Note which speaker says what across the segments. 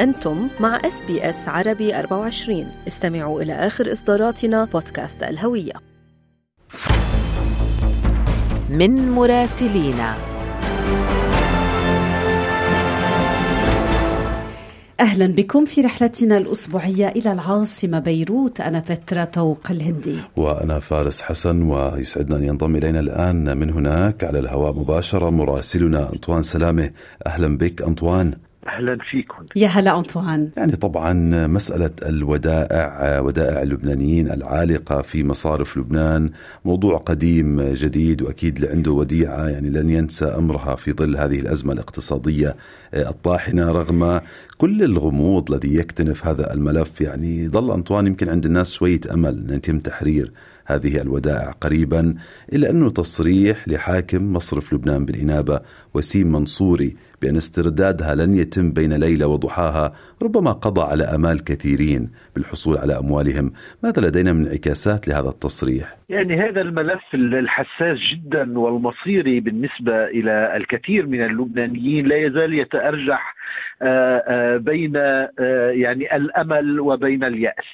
Speaker 1: أنتم مع إس بي إس عربي 24 استمعوا إلى آخر إصداراتنا بودكاست الهوية.
Speaker 2: من مراسلينا.
Speaker 3: أهلا بكم في رحلتنا الأسبوعية إلى العاصمة بيروت. أنا بترا طوق الهندي.
Speaker 4: وأنا فارس حسن ويسعدنا أن ينضم إلينا الآن من هناك على الهواء مباشرة مراسلنا أنطوان سلامة. أهلا بك أنطوان.
Speaker 5: أهلا فيكم.
Speaker 3: يا هلا أنطوان.
Speaker 4: يعني طبعا مسألة الودائع ودائع اللبنانيين العالقة في مصارف لبنان موضوع قديم جديد وأكيد اللي عنده وديعة يعني لن ينسى أمرها في ظل هذه الأزمة الاقتصادية الطاحنة رغم كل الغموض الذي يكتنف هذا الملف. يعني ظل أنطوان يمكن عند الناس شوية أمل أن يتم تحرير هذه الودائع قريبا إلا أنه تصريح لحاكم مصرف لبنان بالإنابة وسيم منصوري بأن استردادها لن يتم بين ليلة وضحاها ربما قضى على أمال كثيرين بالحصول على أموالهم ماذا لدينا من انعكاسات لهذا التصريح؟
Speaker 5: يعني هذا الملف الحساس جدا والمصيري بالنسبة إلى الكثير من اللبنانيين لا يزال يتأرجح بين يعني الأمل وبين اليأس.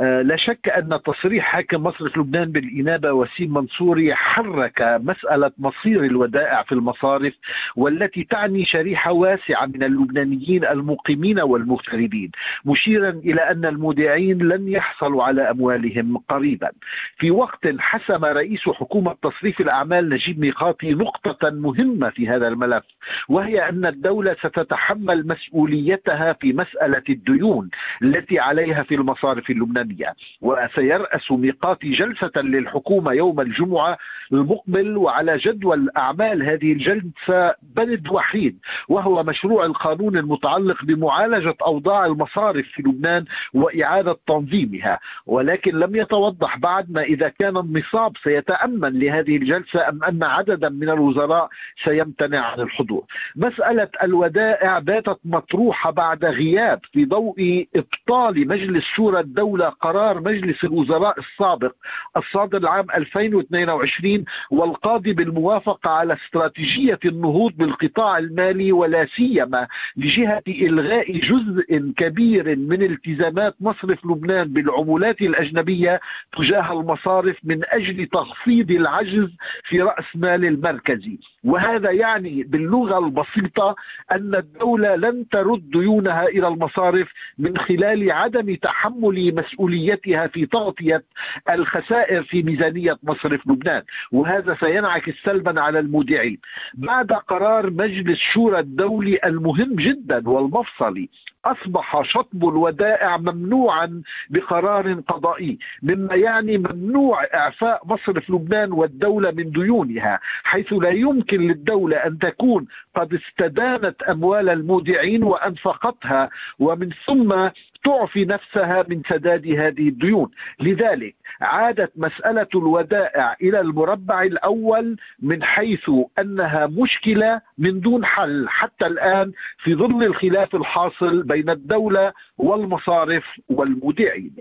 Speaker 5: لا شك أن تصريح حاكم مصرف لبنان بالإنابة وسيم منصوري حرك مسألة مصير الودائع في المصارف والتي تعني شريحه واسعه من اللبنانيين المقيمين والمغتربين، مشيرا إلى أن المودعين لن يحصلوا على أموالهم قريبا. في وقت حسم رئيس حكومة تصريف الأعمال نجيب ميقاتي نقطة مهمة في هذا الملف وهي أن الدولة ستتحمل مسؤوليتها في مسألة الديون التي عليها في المصارف اللبنانية وسيرأس ميقاتي جلسة للحكومة يوم الجمعة المقبل وعلى جدول أعمال هذه الجلسة بند وحيد وهو مشروع القانون المتعلق بمعالجة أوضاع المصارف في لبنان وإعادة تنظيمها. ولكن لم يتوضح بعد ما إذا كان النصاب سيتأمن لهذه الجلسة أم أن عددا من الوزراء سيمتنع عن الحضور. مسألة الودائع باتت مطروحة بعد غياب في ضوء إبطال مجلس شورى الدولة قرار مجلس الوزراء السابق الصادر العام 2022 والقاضي بالموافقة على استراتيجية النهوض بالقطاع المالي ولا سيما لجهة إلغاء جزء كبير من التزامات مصرف لبنان بالعمولات الأجنبية تجاه المصارف من أجل تخفيض العجز في رأس مال المركزي وهذا يعني باللغة البسيطة أن الدولة لن ترد ديونها إلى المصارف من خلال عدم تحمل مسؤوليتها في تغطية الخسائر في ميزانية مصرف لبنان، وهذا سينعكس سلبا على المودعين. بعد قرار مجلس شورى الدولي المهم جدا والمفصلي. أصبح شطب الودائع ممنوعا بقرار قضائي مما يعني ممنوع إعفاء مصرف لبنان والدولة من ديونها حيث لا يمكن للدولة أن تكون قد استدانت أموال المودعين وأنفقتها ومن ثم تعفي نفسها من سداد هذه الديون. لذلك عادت مسألة الودائع إلى المربع الأول من حيث أنها مشكلة من دون حل. حتى الآن في ظل الخلاف الحاصل بين الدولة والمصارف والمودعين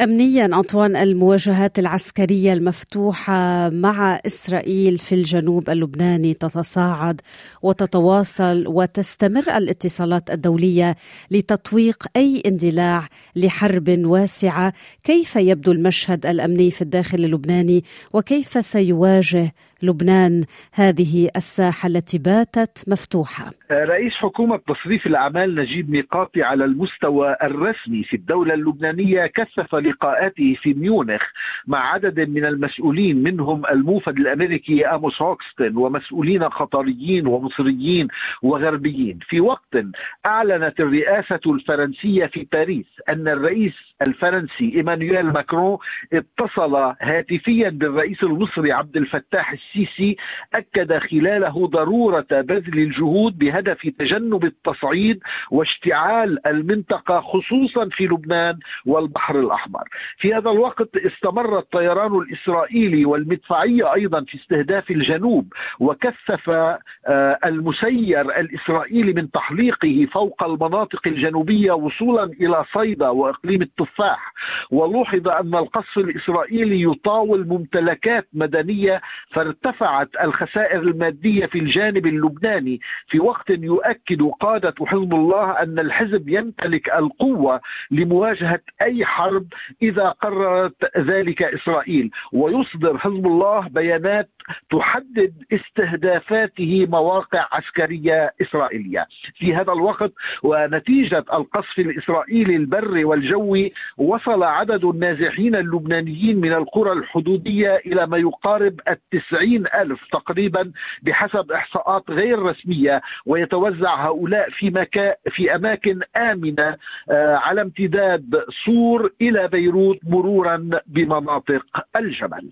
Speaker 3: أمنيا أنطوان المواجهات العسكرية المفتوحة مع إسرائيل في الجنوب اللبناني تتصاعد وتتواصل وتستمر الاتصالات الدولية لتطويق أي اندلاع لحرب واسعة. كيف يبدو المشهد الأمني في الداخل اللبناني؟ وكيف سيواجه لبنان. هذه الساحة التي باتت مفتوحة.
Speaker 5: رئيس حكومة تصريف الأعمال نجيب ميقاتي على المستوى الرسمي في الدولة اللبنانية كثف لقاءاته في ميونخ مع عدد من المسؤولين منهم الموفد الأمريكي آموس هوكستن ومسؤولين قطريين ومصريين وغربيين. في وقت أعلنت الرئاسة الفرنسية في باريس أن الرئيس الفرنسي إيمانويل ماكرون اتصل هاتفيا بالرئيس المصري عبد الفتاح السيسي أكد خلاله ضرورة بذل الجهود بهدف تجنب التصعيد واشتعال المنطقة خصوصا في لبنان والبحر الأحمر. في هذا الوقت استمر الطيران الإسرائيلي والمدفعية أيضا في استهداف الجنوب وكثف المسير الإسرائيلي من تحليقه فوق المناطق الجنوبية وصولا إلى صيدا وإقليم التفاح ولوحظ أن القصف الإسرائيلي يطاول ممتلكات مدنية فارتفعت الخسائر المادية في الجانب اللبناني في وقت يؤكد قادة حزب الله أن الحزب يمتلك القوة لمواجهة أي حرب إذا قررت ذلك إسرائيل. ويصدر حزب الله بيانات تحدد استهدافاته مواقع عسكرية إسرائيلية. في هذا الوقت ونتيجة القصف الإسرائيلي البري والجوي وصل عدد النازحين اللبنانيين من القرى الحدودية إلى ما يقارب التسعين ألف تقريبا بحسب إحصاءات غير رسمية ويتوزع هؤلاء في مكان في أماكن آمنة آه، على امتداد صور إلى بيروت مرورا بمناطق الجبل.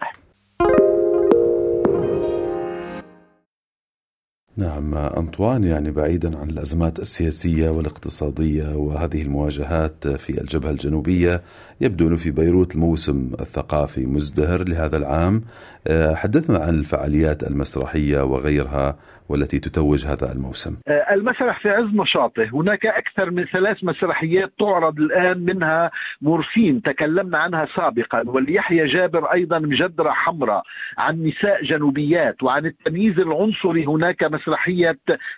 Speaker 4: نعم أنطوان يعني بعيدا عن الأزمات السياسية والاقتصادية وهذه المواجهات في الجبهة الجنوبية يبدو أنه في بيروت الموسم الثقافي مزدهر لهذا العام. آه، حدثنا عن الفعاليات المسرحية وغيرها والتي تتوج هذا الموسم.
Speaker 5: آه، المسرح في عز نشاطه. هناك أكثر من ثلاث مسرحيات تعرض الآن منها مورفين تكلمنا عنها سابقا وليحيى جابر أيضا مجدرة حمراء عن نساء جنوبيات وعن التمييز العنصري هناك مسرحية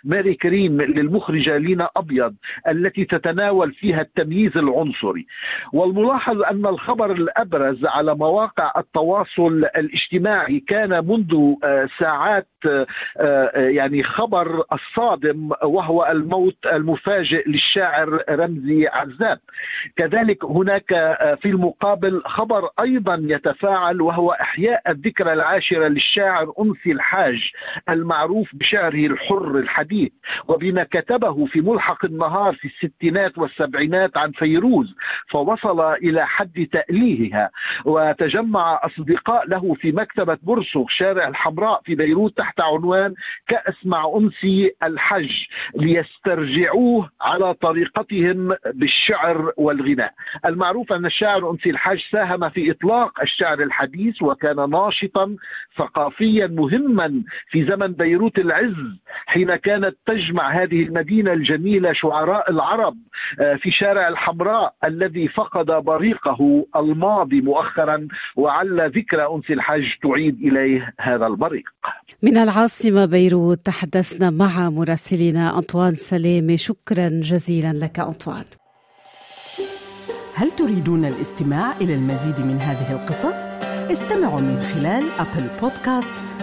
Speaker 5: ماري كريم للمخرجة لينا أبيض التي تتناول فيها التمييز العنصري. والملاحظ أن الخبر الأبرز على مواقع التواصل الاجتماعي كان منذ آه، ساعات يعني يعني خبر الصادم وهو الموت المفاجئ للشاعر رمزي عزاب كذلك هناك في المقابل خبر أيضا يتفاعل وهو إحياء الذكرى العاشرة للشاعر انسي الحاج المعروف بشعره الحر الحديث وبما كتبه في ملحق النهار في الستينات والسبعينات عن فيروز فوصل إلى حد تأليهها. وتجمع أصدقاء له في مكتبة بورسو شارع الحمراء في بيروت تحت عنوان كاس اسمع أنسي الحج ليسترجعوه على طريقتهم بالشعر والغناء. المعروف أن الشاعر أنسي الحج ساهم في إطلاق الشعر الحديث وكان ناشطا ثقافيا مهما في زمن بيروت العز. حين كانت تجمع هذه المدينة الجميلة شعراء العرب آه، في شارع الحمراء الذي فقد بريقه الماضي مؤخرا وعل ذكرى أنسي الحج تعيد إليه هذا البريق.
Speaker 3: من العاصمة بيروت تحدثنا مع مراسلنا أنطوان سلامة شكرا جزيلا لك أنطوان.
Speaker 6: هل تريدون الاستماع إلى المزيد من هذه القصص؟ استمعوا من خلال أبل بودكاست،